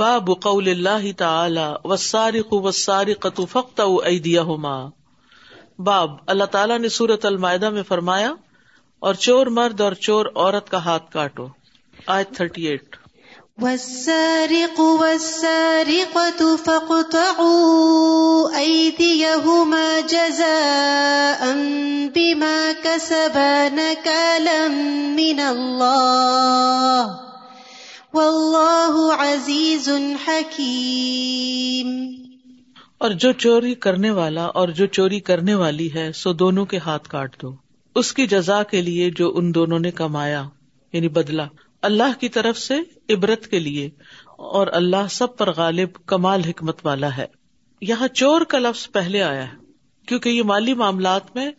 باب قول اللہ تعالی و ساری خو و ساری قطو باب اللہ تعالیٰ نے سورت المائدہ میں فرمایا اور چور مرد اور چور عورت کا ہاتھ کاٹو آج تھرٹی ایٹ والسارقة فاقطعوا أيديهما جزاء بما كسبا نكالا من الله واللہ عزیز حکیم اور جو چوری کرنے والا اور جو چوری کرنے والی ہے سو دونوں کے ہاتھ کاٹ دو اس کی جزا کے لیے جو ان دونوں نے کمایا یعنی بدلا اللہ کی طرف سے عبرت کے لیے اور اللہ سب پر غالب کمال حکمت والا ہے یہاں چور کا لفظ پہلے آیا ہے کیونکہ یہ مالی معاملات میں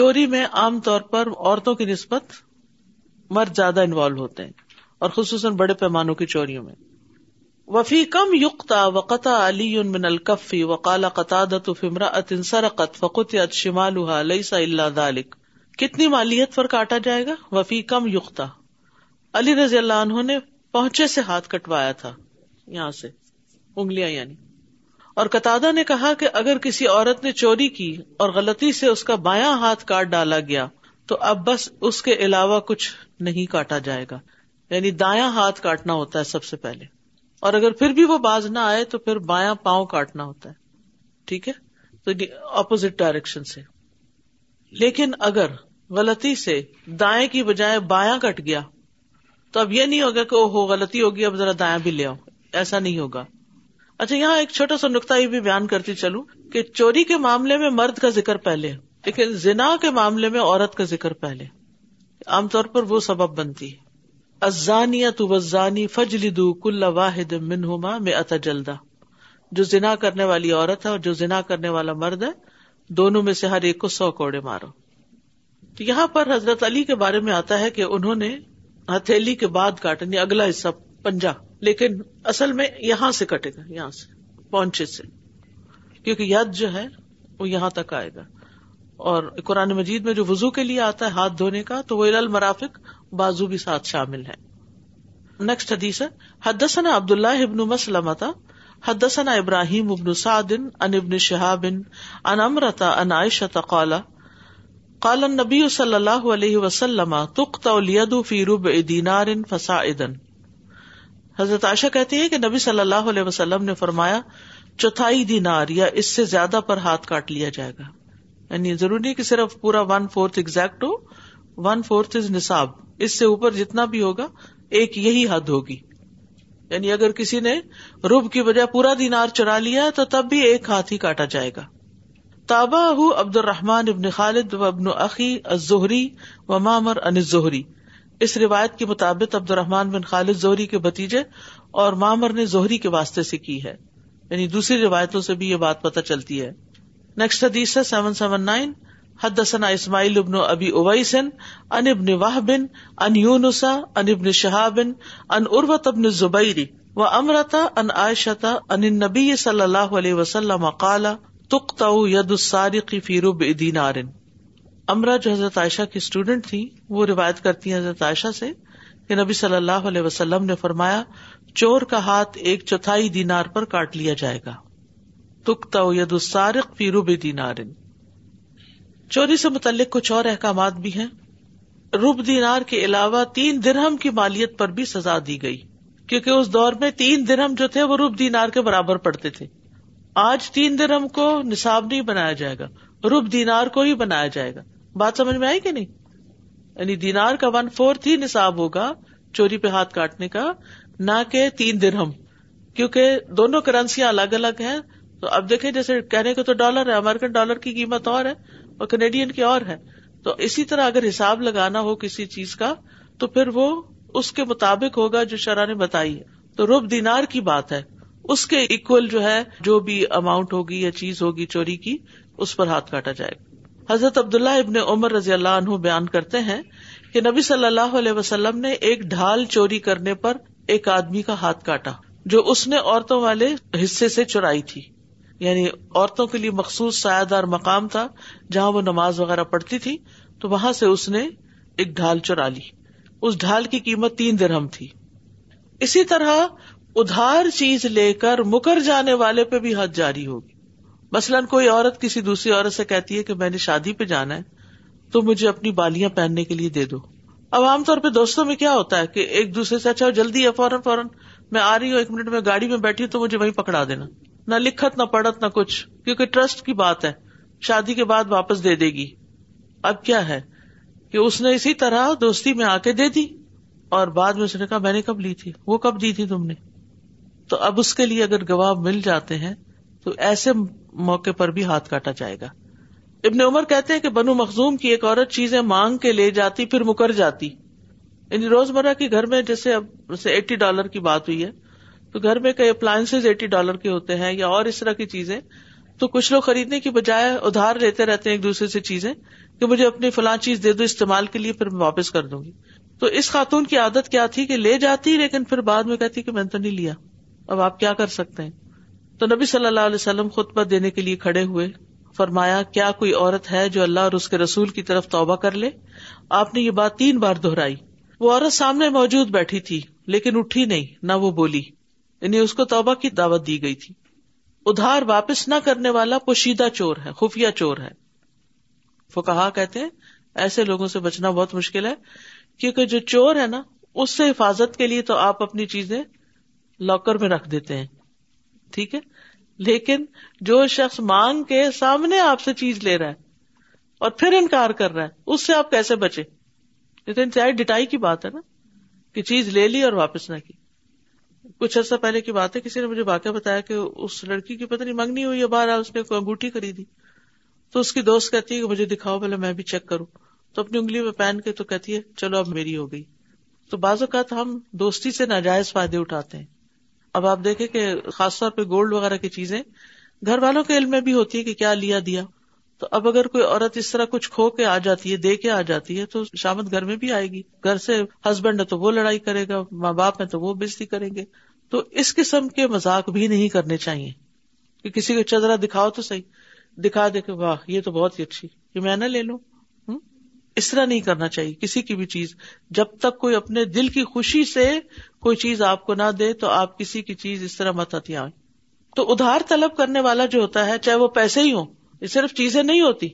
چوری میں عام طور پر عورتوں کی نسبت مرد زیادہ انوالو ہوتے ہیں اور خصوصاً بڑے پیمانوں کی چوریوں میں وفی کم یقتا وقتا علی من و کالا قطع فق شمال کتنی مالیت پر کاٹا جائے گا وفی کم یقتا علی رضی اللہ عنہ نے پہنچے سے ہاتھ کٹوایا تھا یہاں سے انگلیاں یعنی اور قطع نے کہا کہ اگر کسی عورت نے چوری کی اور غلطی سے اس کا بایاں ہاتھ کاٹ ڈالا گیا تو اب بس اس کے علاوہ کچھ نہیں کاٹا جائے گا یعنی دایا ہاتھ کاٹنا ہوتا ہے سب سے پہلے اور اگر پھر بھی وہ باز نہ آئے تو پھر بایاں پاؤں کاٹنا ہوتا ہے ٹھیک ہے تو اپوزٹ ڈائریکشن سے لیکن اگر غلطی سے دائیں کی بجائے بایاں کٹ گیا تو اب یہ نہیں ہوگا کہ غلطی ہوگی اب ذرا دایاں بھی لے آؤ ایسا نہیں ہوگا اچھا یہاں ایک چھوٹا سا نقطہ یہ بھی بیان کرتی چلو کہ چوری کے معاملے میں مرد کا ذکر پہلے لیکن زنا کے معاملے میں عورت کا ذکر پہلے عام طور پر وہ سبب بنتی ہے تو وزانی کل واحد میں اتا جلدا جو جنا کرنے والی عورت ہے اور جو زنا کرنے والا مرد ہے دونوں میں سے ہر ایک کو سو کوڑے مارو تو یہاں پر حضرت علی کے بارے میں آتا ہے کہ انہوں نے ہتھیلی کے بعد کاٹا یعنی اگلا حصہ پنجا لیکن اصل میں یہاں سے کٹے گا یہاں سے پونچے سے کیونکہ ید جو ہے وہ یہاں تک آئے گا اور قرآن مجید میں جو وزو کے لیے آتا ہے ہاتھ دھونے کا تو وہ بازو بھی ساتھ شامل ہے نیکسٹ حدیث عبد اللہ ابن مسلم حدسنا ابراہیم ابن ان ابن شہابن انمرتا قال کالن نبی صلی اللہ علیہ وسلم فی رب دینار حضرت کہتی ہے کہ نبی صلی اللہ علیہ وسلم نے فرمایا چوتھائی دینار یا اس سے زیادہ پر ہاتھ کاٹ لیا جائے گا یعنی ضروری کہ صرف پورا ون فورتھ ایگزیکٹ ہو ون فورتھ از نصاب اس سے اوپر جتنا بھی ہوگا ایک یہی حد ہوگی یعنی اگر کسی نے روب کی بجائے پورا دینار چرا لیا تو تب بھی ایک ہاتھ ہی کاٹا جائے گا تاباہ عبد الرحمان ابن خالد و ابن عقی ازہری و مامر ان زہری اس روایت کے مطابق عبد الرحمان بن خالد زہری کے بتیجے اور مامر نے زہری کے واسطے سے کی ہے یعنی دوسری روایتوں سے بھی یہ بات پتہ چلتی ہے نیکسٹ حدیث سیون سیون نائن حدثنا اسماعیل ابن ابی اویسن ان واہ بن ان یونسا ابن شہابن زبیر و امرتا ان عائشہ صلی اللہ علیہ وسلم تختار دینار امرا جو حضرت عائشہ کی اسٹوڈینٹ تھی وہ روایت کرتی ہیں حضرت عائشہ سے کہ نبی صلی اللہ علیہ وسلم نے فرمایا چور کا ہاتھ ایک چوتھائی دینار پر کاٹ لیا جائے گا تکتا ید السارق فی روبی دینار چوری سے متعلق کچھ اور احکامات بھی ہیں روب دینار کے علاوہ تین درہم کی مالیت پر بھی سزا دی گئی کیونکہ اس دور میں تین درہم جو تھے وہ روب دینار کے برابر پڑتے تھے آج تین درہم کو نصاب نہیں بنایا جائے گا روب دینار کو ہی بنایا جائے گا بات سمجھ میں آئی کہ نہیں یعنی دینار کا ون فورتھ ہی نصاب ہوگا چوری پہ ہاتھ کاٹنے کا نہ کہ تین درہم کیونکہ دونوں کرنسیاں الگ الگ ہیں تو اب دیکھیں جیسے کہنے کو تو ڈالر ہے امیرکن ڈالر کی قیمت اور ہے اور کینیڈین کی اور ہے تو اسی طرح اگر حساب لگانا ہو کسی چیز کا تو پھر وہ اس کے مطابق ہوگا جو شرح نے بتائی ہے تو روب دینار کی بات ہے اس کے اکول جو ہے جو بھی اماؤنٹ ہوگی یا چیز ہوگی چوری کی اس پر ہاتھ کاٹا جائے گا حضرت عبداللہ ابن عمر رضی اللہ عنہ بیان کرتے ہیں کہ نبی صلی اللہ علیہ وسلم نے ایک ڈھال چوری کرنے پر ایک آدمی کا ہاتھ کاٹا جو اس نے عورتوں والے حصے سے چرائی تھی یعنی عورتوں کے لیے مخصوص سایہ دار مقام تھا جہاں وہ نماز وغیرہ پڑھتی تھی تو وہاں سے اس نے ایک ڈھال چرا لی اس ڈھال کی قیمت تین درہم تھی اسی طرح ادھار چیز لے کر مکر جانے والے پہ بھی حد جاری ہوگی مثلاً کوئی عورت کسی دوسری عورت سے کہتی ہے کہ میں نے شادی پہ جانا ہے تو مجھے اپنی بالیاں پہننے کے لیے دے دو اب عام طور پہ دوستوں میں کیا ہوتا ہے کہ ایک دوسرے سے اچھا جلدی ہے فوراً فوراً میں آ رہی ہوں ایک منٹ میں گاڑی میں بیٹھی ہوں تو مجھے وہیں پکڑا دینا نہ لکھت نہ پڑھت نہ کچھ کیونکہ ٹرسٹ کی بات ہے شادی کے بعد واپس دے دے گی اب کیا ہے کہ اس نے اسی طرح دوستی میں آ کے دے دی اور بعد میں اس نے کہا میں نے کب لی تھی وہ کب دی تھی تم نے تو اب اس کے لیے اگر گواہ مل جاتے ہیں تو ایسے موقع پر بھی ہاتھ کاٹا جائے گا ابن عمر کہتے ہیں کہ بنو مخزوم کی ایک عورت چیزیں مانگ کے لے جاتی پھر مکر جاتی روز یعنی روزمرہ کے گھر میں جیسے اب ایٹی ڈالر کی بات ہوئی ہے تو گھر میں کئی اپلائنس ایٹی ڈالر کے ہوتے ہیں یا اور اس طرح کی چیزیں تو کچھ لوگ خریدنے کے بجائے ادھار لیتے رہتے ہیں ایک دوسرے سے چیزیں کہ مجھے اپنی فلاں چیز دے دو استعمال کے لیے پھر میں واپس کر دوں گی تو اس خاتون کی عادت کیا تھی کہ لے جاتی لیکن پھر بعد میں کہتی کہ میں نے تو نہیں لیا اب آپ کیا کر سکتے ہیں تو نبی صلی اللہ علیہ وسلم خطبہ دینے کے لیے کھڑے ہوئے فرمایا کیا کوئی عورت ہے جو اللہ اور اس کے رسول کی طرف توبہ کر لے آپ نے یہ بات تین بار دہرائی وہ عورت سامنے موجود بیٹھی تھی لیکن اٹھی نہیں نہ وہ بولی یعنی اس کو توبہ کی دعوت دی گئی تھی ادھار واپس نہ کرنے والا پوشیدہ چور ہے خفیہ چور ہے وہ کہا کہتے ہیں ایسے لوگوں سے بچنا بہت مشکل ہے کیونکہ جو چور ہے نا اس سے حفاظت کے لیے تو آپ اپنی چیزیں لاکر میں رکھ دیتے ہیں ٹھیک ہے لیکن جو شخص مانگ کے سامنے آپ سے چیز لے رہا ہے اور پھر انکار کر رہا ہے اس سے آپ کیسے بچے ڈٹائی کی بات ہے نا کہ چیز لے لی اور واپس نہ کی کچھ عرصہ پہلے کی بات ہے کسی نے مجھے واقع بتایا کہ اس لڑکی کی پتہ نہیں منگنی ہوئی بار اس نے کوئی انگوٹھی خریدی تو اس کی دوست کہتی ہے کہ مجھے دکھاؤ پہلے میں بھی چیک کروں تو اپنی انگلی میں پہن کے تو کہتی ہے چلو اب میری ہو گئی تو بعض اوقات ہم دوستی سے ناجائز فائدے اٹھاتے ہیں اب آپ دیکھیں کہ خاص طور پہ گولڈ وغیرہ کی چیزیں گھر والوں کے علم میں بھی ہوتی ہے کہ کیا لیا دیا تو اب اگر کوئی عورت اس طرح کچھ کھو کے آ جاتی ہے دے کے آ جاتی ہے تو شامت گھر میں بھی آئے گی گھر سے ہسبینڈ ہے تو وہ لڑائی کرے گا ماں باپ ہے تو وہ بزتی کریں گے تو اس قسم کے مذاق بھی نہیں کرنے چاہیے کہ کسی کو چدرا دکھاؤ تو صحیح دکھا دے کے واہ یہ تو بہت ہی اچھی یہ میں نہ لے لوں اس طرح نہیں کرنا چاہیے کسی کی بھی چیز جب تک کوئی اپنے دل کی خوشی سے کوئی چیز آپ کو نہ دے تو آپ کسی کی چیز اس طرح مت ہتھیار تو ادھار طلب کرنے والا جو ہوتا ہے چاہے وہ پیسے ہی ہوں یہ صرف چیزیں نہیں ہوتی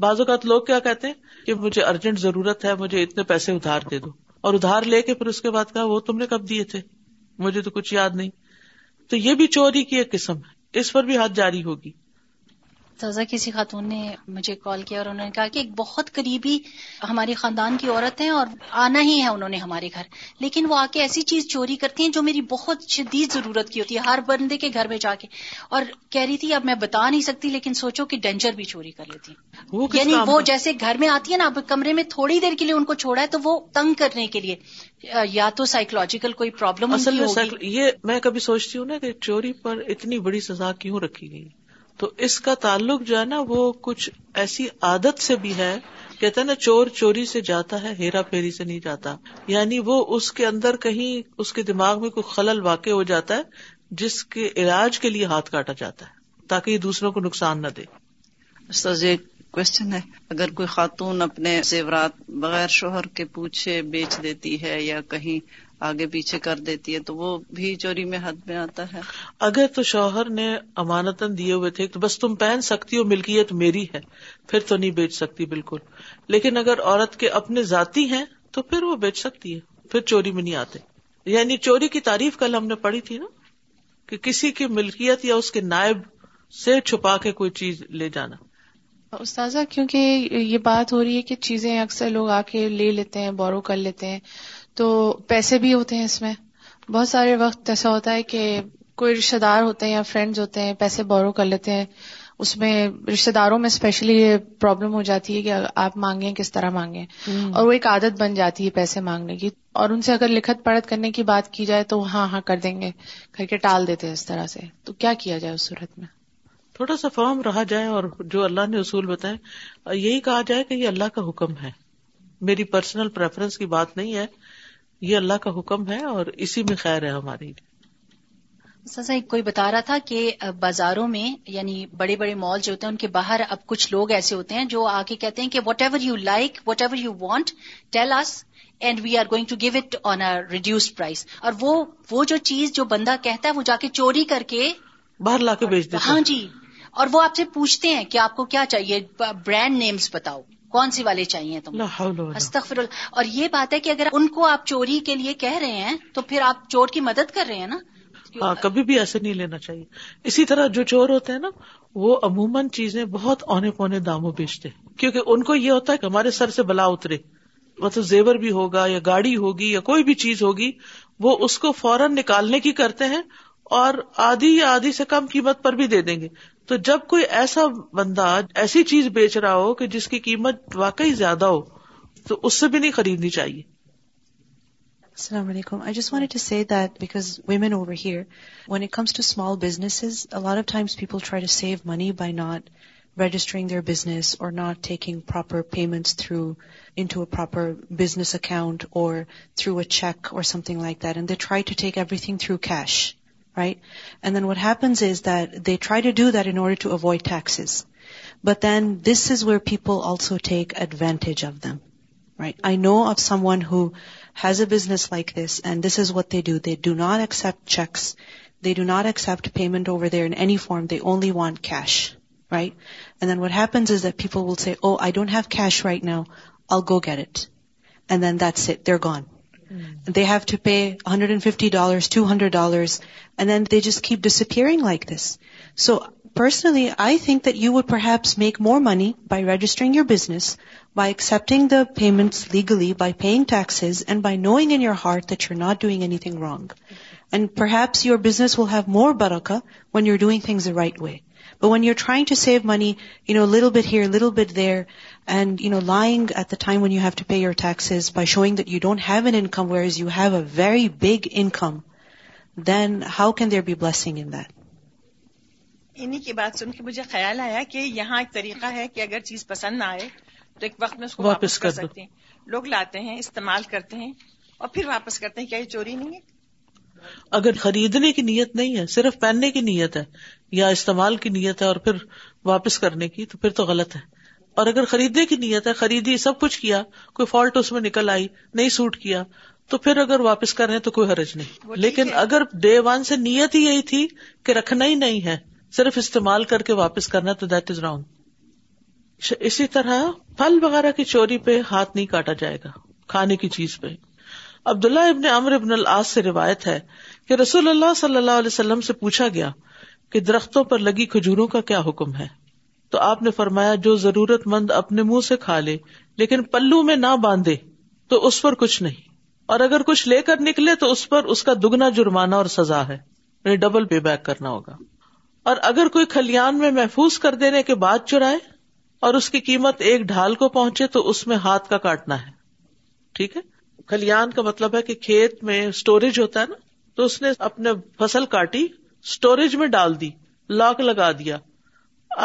بعض اوقات لوگ کیا کہتے ہیں کہ مجھے ارجنٹ ضرورت ہے مجھے اتنے پیسے ادھار دے دو اور ادھار لے کے پھر اس کے بعد کہا وہ تم نے کب دیے تھے مجھے تو کچھ یاد نہیں تو یہ بھی چوری کی ایک قسم ہے اس پر بھی ہاتھ جاری ہوگی تازہ کسی خاتون نے مجھے کال کیا اور انہوں نے کہا کہ ایک بہت قریبی ہمارے خاندان کی عورت ہیں اور آنا ہی ہے انہوں نے ہمارے گھر لیکن وہ آ کے ایسی چیز چوری کرتی ہیں جو میری بہت شدید ضرورت کی ہوتی ہے ہر بندے کے گھر میں جا کے اور کہہ رہی تھی اب میں بتا نہیں سکتی لیکن سوچو کہ ڈینجر بھی چوری کر لیتی وہ یعنی جیسے گھر میں آتی ہے نا اب کمرے میں تھوڑی دیر کے لیے ان کو چھوڑا ہے تو وہ تنگ کرنے کے لیے یا تو سائیکولوجیکل کوئی پرابلم یہ میں کبھی سوچتی ہوں نا کہ چوری پر اتنی بڑی سزا کیوں رکھی گئی تو اس کا تعلق جو ہے نا وہ کچھ ایسی عادت سے بھی ہے کہتے ہیں نا چور چوری سے جاتا ہے ہیرا پھیری سے نہیں جاتا یعنی وہ اس کے اندر کہیں اس کے دماغ میں کوئی خلل واقع ہو جاتا ہے جس کے علاج کے لیے ہاتھ کاٹا جاتا ہے تاکہ یہ دوسروں کو نقصان نہ دے کوشچن ہے اگر کوئی خاتون اپنے زیورات بغیر شوہر کے پوچھے بیچ دیتی ہے یا کہیں آگے پیچھے کر دیتی ہے تو وہ بھی چوری میں حد میں آتا ہے اگر تو شوہر نے امانتن دیے ہوئے تھے تو بس تم پہن سکتی ہو ملکیت میری ہے پھر تو نہیں بیچ سکتی بالکل لیکن اگر عورت کے اپنے ذاتی ہیں تو پھر وہ بیچ سکتی ہے پھر چوری میں نہیں آتے یعنی چوری کی تعریف کل ہم نے پڑھی تھی نا کہ کسی کی ملکیت یا اس کے نائب سے چھپا کے کوئی چیز لے جانا استاذہ کیونکہ یہ بات ہو رہی ہے کہ چیزیں اکثر لوگ آ کے لے لیتے ہیں بورو کر لیتے ہیں تو پیسے بھی ہوتے ہیں اس میں بہت سارے وقت ایسا ہوتا ہے کہ کوئی رشتے دار ہوتے ہیں یا فرینڈز ہوتے ہیں پیسے بورو کر لیتے ہیں اس میں رشتے داروں میں اسپیشلی یہ پرابلم ہو جاتی ہے کہ آپ مانگیں کس طرح مانگیں اور وہ ایک عادت بن جاتی ہے پیسے مانگنے کی اور ان سے اگر لکھت پڑھت کرنے کی بات کی جائے تو ہاں ہاں کر دیں گے کر کے ٹال دیتے ہیں اس طرح سے تو کیا کیا جائے اس صورت میں تھوڑا سا فارم رہا جائے اور جو اللہ نے اصول بتائے یہی کہا جائے کہ یہ اللہ کا حکم ہے میری پرسنل پریفرنس کی بات نہیں ہے یہ اللہ کا حکم ہے اور اسی میں خیر ہے ہماری سزا ایک کوئی بتا رہا تھا کہ بازاروں میں یعنی بڑے بڑے مال جو ہوتے ہیں ان کے باہر اب کچھ لوگ ایسے ہوتے ہیں جو آ کے کہتے ہیں کہ whatever you like whatever you want tell us and we are going to give it on a reduce price اور وہ وہ جو چیز جو بندہ کہتا ہے وہ جا کے چوری کر کے باہر لا کے دیتے ہاں جی اور وہ آپ سے پوچھتے ہیں کہ آپ کو کیا چاہیے برانڈ نیمس بتاؤ کون سی والے چاہیے تم اور یہ بات ہے کہ اگر ان کو آپ چوری کے لیے کہہ رہے ہیں تو پھر آپ چور کی مدد کر رہے ہیں نا ہاں کبھی بھی ایسے نہیں لینا چاہیے اسی طرح جو چور ہوتے ہیں نا وہ عموماً چیزیں بہت اونے پونے داموں بیچتے ہیں کیوںکہ ان کو یہ ہوتا ہے کہ ہمارے سر سے بلا اترے مطلب زیور بھی ہوگا یا گاڑی ہوگی یا کوئی بھی چیز ہوگی وہ اس کو فوراً نکالنے کی کرتے ہیں اور آدھی یا آدھی سے کم قیمت پر بھی دے دیں گے تو جب کوئی ایسا بندہ ایسی چیز بیچ رہا ہو کہ جس کی قیمت واقعی زیادہ ہو تو اس سے بھی نہیں خریدنی چاہیے السلام علیکم I just want to see that because women over here when it comes to small business a lot of times people try to save money by not registering their business or not taking proper payments through in to a proper business account or through a cheque or something like that and they try to take everything through cash right? And then what happens is that they try to do that in order to avoid taxes. But then this is where people also take advantage of them, right? I know of someone who has a business like this, and this is what they do. They do not accept checks. They do not accept payment over there in any form. They only want cash, right? And then what happens is that people will say, oh, I don't have cash right now. I'll go get it. And then that's it. They're gone. Mm. They have to pay $150, $200, and then they just keep disappearing like this. So personally, I think that you would perhaps make more money by registering your business, by accepting the payments legally, by paying taxes, and by knowing in your heart that you're not doing anything wrong. And perhaps your business will have more barakah when you're doing things the right way. But when you're trying to save money, you know, a little bit here, a little bit there, and you know lying at the time taxes by showing a big income then how can there be that انہیں کی بات سن کے مجھے خیال آیا کہ یہاں ایک طریقہ ہے کہ اگر چیز پسند نہ آئے تو ایک وقت میں اس کو واپس کر سکتے ہیں لوگ لاتے ہیں استعمال کرتے ہیں اور پھر واپس کرتے ہیں کیا یہ چوری نہیں ہے اگر خریدنے کی نیت نہیں ہے صرف پہننے کی نیت ہے یا استعمال کی نیت ہے اور پھر واپس کرنے کی تو پھر تو غلط ہے اور اگر خریدنے کی نیت ہے خریدی سب کچھ کیا کوئی فالٹ اس میں نکل آئی نہیں سوٹ کیا تو پھر اگر واپس کریں تو کوئی حرج نہیں لیکن اگر ڈے ون سے نیت ہی یہی تھی کہ رکھنا ہی نہیں ہے صرف استعمال کر کے واپس کرنا تو دیٹ از رانگ اسی طرح پھل وغیرہ کی چوری پہ ہاتھ نہیں کاٹا جائے گا کھانے کی چیز پہ عبد اللہ ابن امر ابن العاص سے روایت ہے کہ رسول اللہ صلی اللہ علیہ وسلم سے پوچھا گیا کہ درختوں پر لگی کھجوروں کا کیا حکم ہے تو آپ نے فرمایا جو ضرورت مند اپنے منہ سے کھا لے لیکن پلو میں نہ باندھے تو اس پر کچھ نہیں اور اگر کچھ لے کر نکلے تو اس پر اس کا دگنا جرمانہ اور سزا ہے یعنی ڈبل پے بیک کرنا ہوگا اور اگر کوئی کھلیان میں محفوظ کر دینے کے بعد چرائے اور اس کی قیمت ایک ڈھال کو پہنچے تو اس میں ہاتھ کا کاٹنا ہے ٹھیک ہے کھلیان کا مطلب ہے کہ کھیت میں اسٹوریج ہوتا ہے نا تو اس نے اپنے فصل کاٹی اسٹوریج میں ڈال دی لاک لگا دیا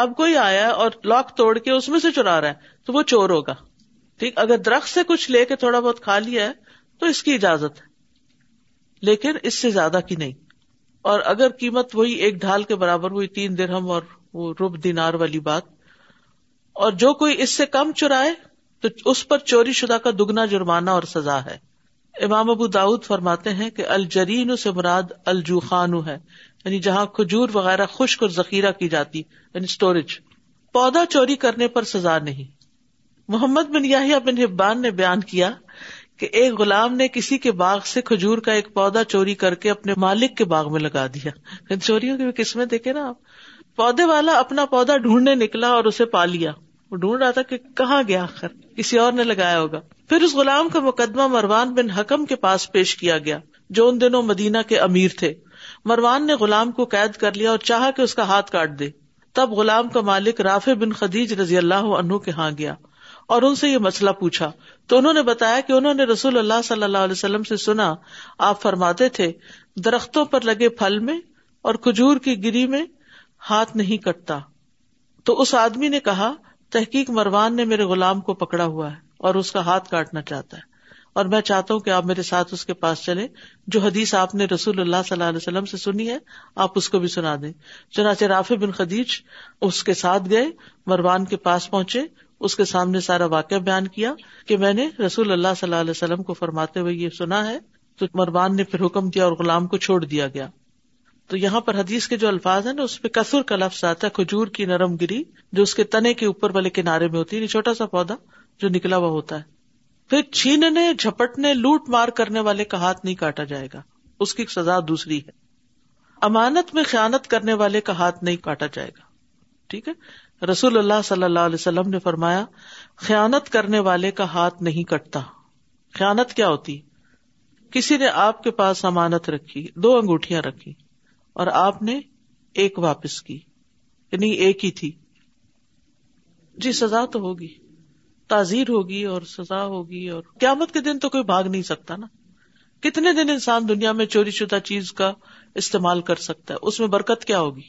اب کوئی آیا اور لاک توڑ کے اس میں سے چرا رہا ہے تو وہ چور ہوگا ٹھیک اگر درخت سے کچھ لے کے تھوڑا بہت کھا لیا ہے تو اس کی اجازت ہے لیکن اس سے زیادہ کی نہیں اور اگر قیمت وہی ایک ڈھال کے برابر ہوئی تین درہم اور وہ روب دینار والی بات اور جو کوئی اس سے کم چرائے تو اس پر چوری شدہ کا دگنا جرمانہ اور سزا ہے امام ابو داود فرماتے ہیں کہ الجرین سے مراد الجوخانو ہے یعنی جہاں کھجور وغیرہ خشک اور ذخیرہ کی جاتی یعنی اسٹوریج پودا چوری کرنے پر سزا نہیں محمد بن یاہیا بن حبان نے بیان کیا کہ ایک غلام نے کسی کے باغ سے کھجور کا ایک پودا چوری کر کے اپنے مالک کے باغ میں لگا دیا یعنی چوریوں کی بھی دیکھے نا آپ پودے والا اپنا پودا ڈھونڈنے نکلا اور اسے پا لیا وہ ڈھونڈ رہا تھا کہ کہاں گیا آخر کسی اور نے لگایا ہوگا پھر اس غلام کا مقدمہ مروان بن حکم کے پاس پیش کیا گیا جو ان دنوں مدینہ کے امیر تھے مروان نے غلام کو قید کر لیا اور چاہا کہ اس کا ہاتھ کاٹ دے تب غلام کا مالک رافع بن خدیج رضی اللہ عنہ کے ہاں گیا اور ان سے یہ مسئلہ پوچھا تو انہوں نے بتایا کہ انہوں نے رسول اللہ صلی اللہ علیہ وسلم سے سنا آپ فرماتے تھے درختوں پر لگے پھل میں اور کھجور کی گری میں ہاتھ نہیں کٹتا تو اس آدمی نے کہا تحقیق مروان نے میرے غلام کو پکڑا ہوا ہے اور اس کا ہاتھ کاٹنا چاہتا ہے اور میں چاہتا ہوں کہ آپ میرے ساتھ اس کے پاس چلے جو حدیث آپ نے رسول اللہ صلی اللہ علیہ وسلم سے سنی ہے آپ اس کو بھی سنا دیں چنانچہ رافع بن خدیج اس کے ساتھ گئے مروان کے پاس پہنچے اس کے سامنے سارا واقعہ بیان کیا کہ میں نے رسول اللہ صلی اللہ علیہ وسلم کو فرماتے ہوئے یہ سنا ہے تو مروان نے پھر حکم دیا اور غلام کو چھوڑ دیا گیا تو یہاں پر حدیث کے جو الفاظ ہیں نا اس پہ کسر کا لفظ آتا ہے کھجور کی نرم گری جو اس کے تنے کے اوپر والے کنارے میں ہوتی ہے چھوٹا سا پودا جو نکلا ہوا ہوتا ہے چھیننے جھپٹنے لوٹ مار کرنے والے کا ہاتھ نہیں کاٹا جائے گا اس کی سزا دوسری ہے امانت میں خیانت کرنے والے کا ہاتھ نہیں کاٹا جائے گا ٹھیک ہے رسول اللہ صلی اللہ علیہ وسلم نے فرمایا خیانت کرنے والے کا ہاتھ نہیں کٹتا خیانت کیا ہوتی کسی نے آپ کے پاس امانت رکھی دو انگوٹیاں رکھی اور آپ نے ایک واپس کی یعنی ایک ہی تھی جی سزا تو ہوگی تعزیر ہوگی اور سزا ہوگی اور قیامت کے دن تو کوئی بھاگ نہیں سکتا نا کتنے دن انسان دنیا میں چوری شدہ چیز کا استعمال کر سکتا ہے اس میں برکت کیا ہوگی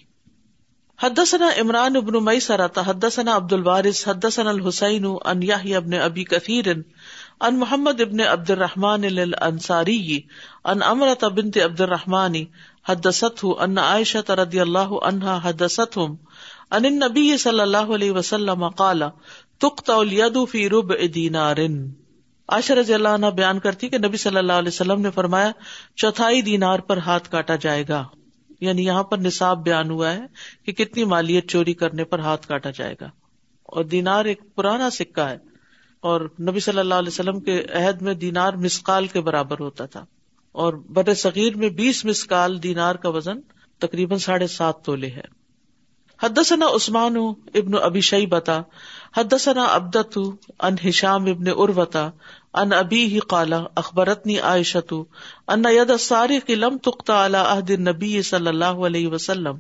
حدثنا عمران ابن مئی عبد الوارث الحسین ان یاہی ابن ابی کثیر ان محمد ابن عبد الرحمان عبد الرحمانی حد رضی اللہ ان حد صلی اللہ علیہ وسلم قال فی رب رضی اللہ عنہ بیان کرتی کہ نبی صلی اللہ علیہ وسلم نے فرمایا چوتھائی دینار پر ہاتھ کاٹا جائے گا یعنی یہاں پر نصاب بیان ہوا ہے کہ کتنی مالیت چوری کرنے پر ہاتھ کاٹا جائے گا اور دینار ایک پرانا سکہ ہے اور نبی صلی اللہ علیہ وسلم کے عہد میں دینار مسکال کے برابر ہوتا تھا اور بر صغیر میں بیس مسکال دینار کا وزن تقریباً ساڑھے سات تولے ہے حد ثنا عثمان ابن ابی شیبتا حد ثنا ان ہشام ابن اروتا ان ابی ہی قالا اخبرت نی عیشت صلی اللہ علیہ وسلم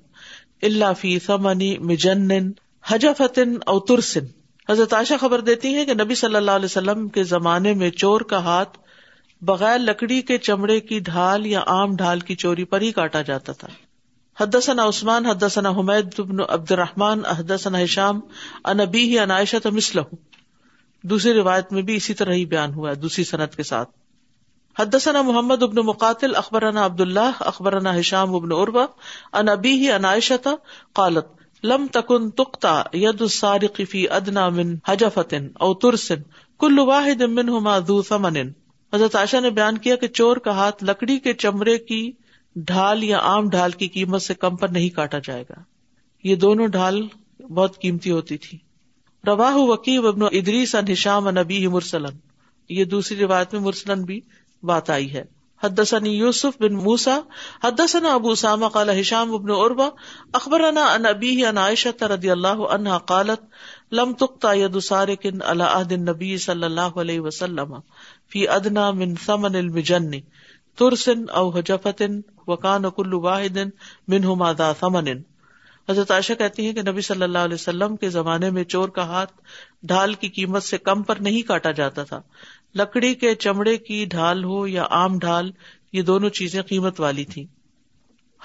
اللہ فی مجنن عنی او ترسن حضرت عائشہ خبر دیتی ہے کہ نبی صلی اللہ علیہ وسلم کے زمانے میں چور کا ہاتھ بغیر لکڑی کے چمڑے کی ڈھال یا عام ڈھال کی چوری پر ہی کاٹا جاتا تھا حدثنا عثمان حدثنا حمید بن عبد الرحمن حدثنا حشام ان ابی ہی ان عائشہ تو مثلہ دوسری روایت میں بھی اسی طرح ہی بیان ہوا ہے دوسری صنعت کے ساتھ حدثنا محمد ابن مقاتل اخبرنا اللہ اخبرنا حشام ابن عربا ان ابی ہی ان عائشہ قالت لم تکن تقتا ید السارق فی ادنا من حجفتن او ترسن کل واحد منہما ذو ثمنن حضرت عائشہ نے بیان کیا کہ چور کا ہاتھ لکڑی کے چمرے کی ڈھال یا عام ڈھال کی قیمت سے کم پر نہیں کاٹا جائے گا یہ دونوں ڈھال بہت قیمتی ہوتی تھی رواہ وکیب ابن ادریس ان ہشام نبی مرسلن یہ دوسری روایت میں مرسلن بھی بات آئی ہے حدثني يوسف بن موسى حدثنا ابو سامة قال هشام بن عربة اخبرنا ان ابيه ان عائشة رضي الله عنها قالت لم تقطع يد سارق على عهد النبي صلى الله عليه وسلم في ادنى من ثمن المجن ترسن او حجفت وکان حضرت عائشہ کہتی ہیں کہ نبی صلی اللہ علیہ وسلم کے زمانے میں چور کا ہاتھ ڈھال کی قیمت سے کم پر نہیں کاٹا جاتا تھا لکڑی کے چمڑے کی ڈھال ہو یا عام ڈھال یہ دونوں چیزیں قیمت والی تھی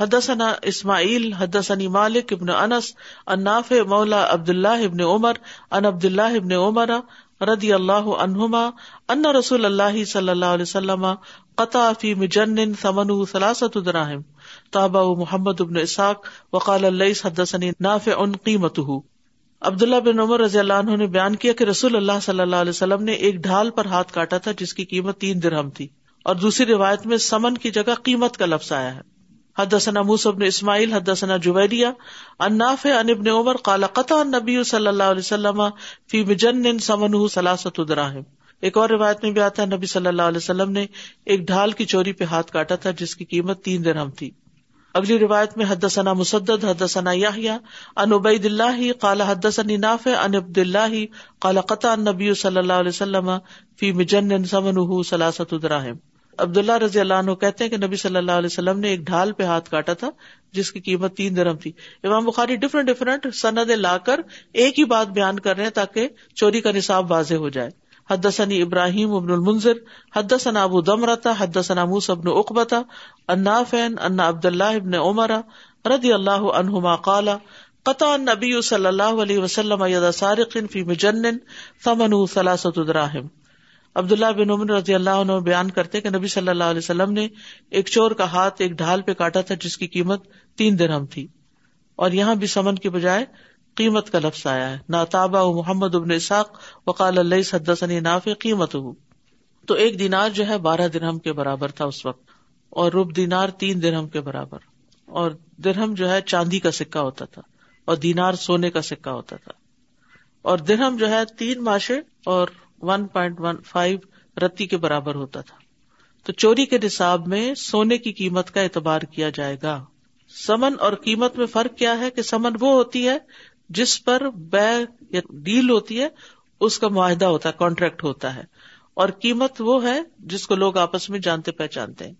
حد ثنا اسماعیل حد ثنی مالک ابن انس اناف مولا عبد اللہ ابن عمر ان عبد اللہ ابن عمر ردی اللہ عنہما ان رسول اللہ صلی اللہ علیہ وسلم قطع فیم جن سمن سلاسۃہ تابا محمد ابن قیمته عبداللہ بن عمر رضی اللہ عنہ نے بیان کیا کہ رسول اللہ صلی اللہ علیہ وسلم نے ایک ڈھال پر ہاتھ کاٹا تھا جس کی قیمت تین درہم تھی اور دوسری روایت میں سمن کی جگہ قیمت کا لفظ آیا ہے حد ثنا موس ابن اسماعیل ان ابن عمر کالا قطع نبی صلی اللہ علیہ وسلم فیم سمنه سمن سلاسۃہم ایک اور روایت میں بھی آتا ہے نبی صلی اللہ علیہ وسلم نے ایک ڈھال کی چوری پہ ہاتھ کاٹا تھا جس کی قیمت تین درہم تھی اگلی روایت میں حد ثنا حد ثنا یاہیا عبید اللہ کالا حد ثنی ناف ان عبد اللہ کالا قطع الدراہم عبد اللہ رضی اللہ عنہ کہتے ہیں کہ نبی صلی اللہ علیہ وسلم نے ایک ڈھال پہ ہاتھ کاٹا تھا جس کی قیمت تین درم تھی امام بخاری ڈفرینٹ ڈفرینٹ سند لا کر ایک ہی بات بیان کر رہے ہیں تاکہ چوری کا نصاب واضح ہو جائے حد ثنی ابراہیم ابن المنظر حد ثنا ابو دمرتا حد ثنا موس ابن اقبتا انافین انا عبد اللہ ابن عمر رضی اللہ عنہما قالا قطع نبی صلی اللہ علیہ وسلم یدا سارق فی مجن ثمن ثلاثۃ عبد اللہ بن عمر رضی اللہ عنہ بیان کرتے کہ نبی صلی اللہ علیہ وسلم نے ایک چور کا ہاتھ ایک ڈھال پہ کاٹا تھا جس کی قیمت تین درہم تھی اور یہاں بھی سمن کے بجائے قیمت کا لفظ آیا ہے نہ تابا محمد ابن ساک وقال قیمت ہو تو ایک دینار جو ہے بارہ درہم کے برابر تھا اس وقت اور روب دینار تین درہم کے برابر اور درہم جو ہے چاندی کا سکا ہوتا تھا اور دینار سونے کا سکا ہوتا تھا اور درہم جو ہے تین ماشے اور ون پوائنٹ ون فائیو رتی کے برابر ہوتا تھا تو چوری کے نصاب میں سونے کی قیمت کا اعتبار کیا جائے گا سمن اور قیمت میں فرق کیا ہے کہ سمن وہ ہوتی ہے جس پر بے یا ڈیل ہوتی ہے اس کا معاہدہ ہوتا ہے کانٹریکٹ ہوتا ہے اور قیمت وہ ہے جس کو لوگ آپس میں جانتے پہچانتے ہیں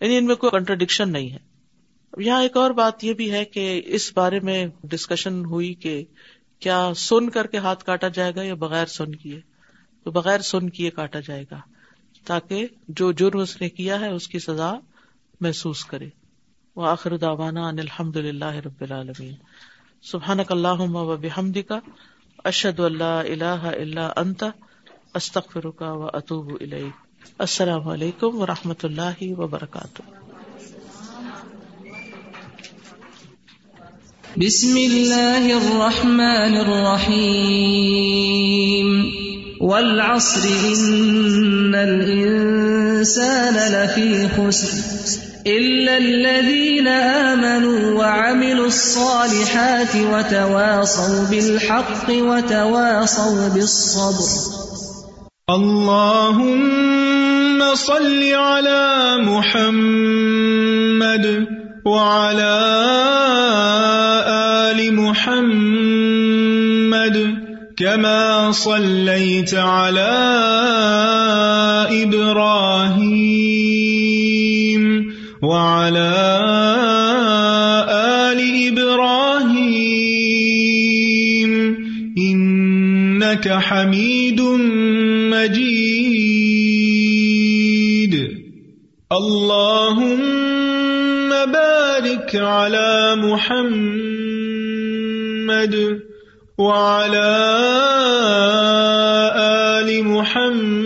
یعنی ان میں کوئی کنٹرڈکشن نہیں ہے یہاں ایک اور بات یہ بھی ہے کہ اس بارے میں ڈسکشن ہوئی کہ کیا سن کر کے ہاتھ کاٹا جائے گا یا بغیر سن کیے تو بغیر سن کیے کاٹا جائے گا تاکہ جو جرم اس نے کیا ہے اس کی سزا محسوس کرے وہ آخرا الحمد للہ رب العالمین سبحان اللہ و بحمد کا اشد اللہ اللہ اللہ انتا استخر کا و اطوب الع السلام علیکم و رحمۃ اللہ وبرکاتہ بسم اللہ الرحمن الرحیم والعصر ان الانسان وَعَمِلُوا الصَّالِحَاتِ وَتَوَاصَوْا بِالْحَقِّ وَتَوَاصَوْا بِالصَّبْرِ اللهم صل على محمد وعلى آل محمد صليت على محمد إبراهيم إنك حميد مجيد اللهم بارك اللہ محمد والا علی محمد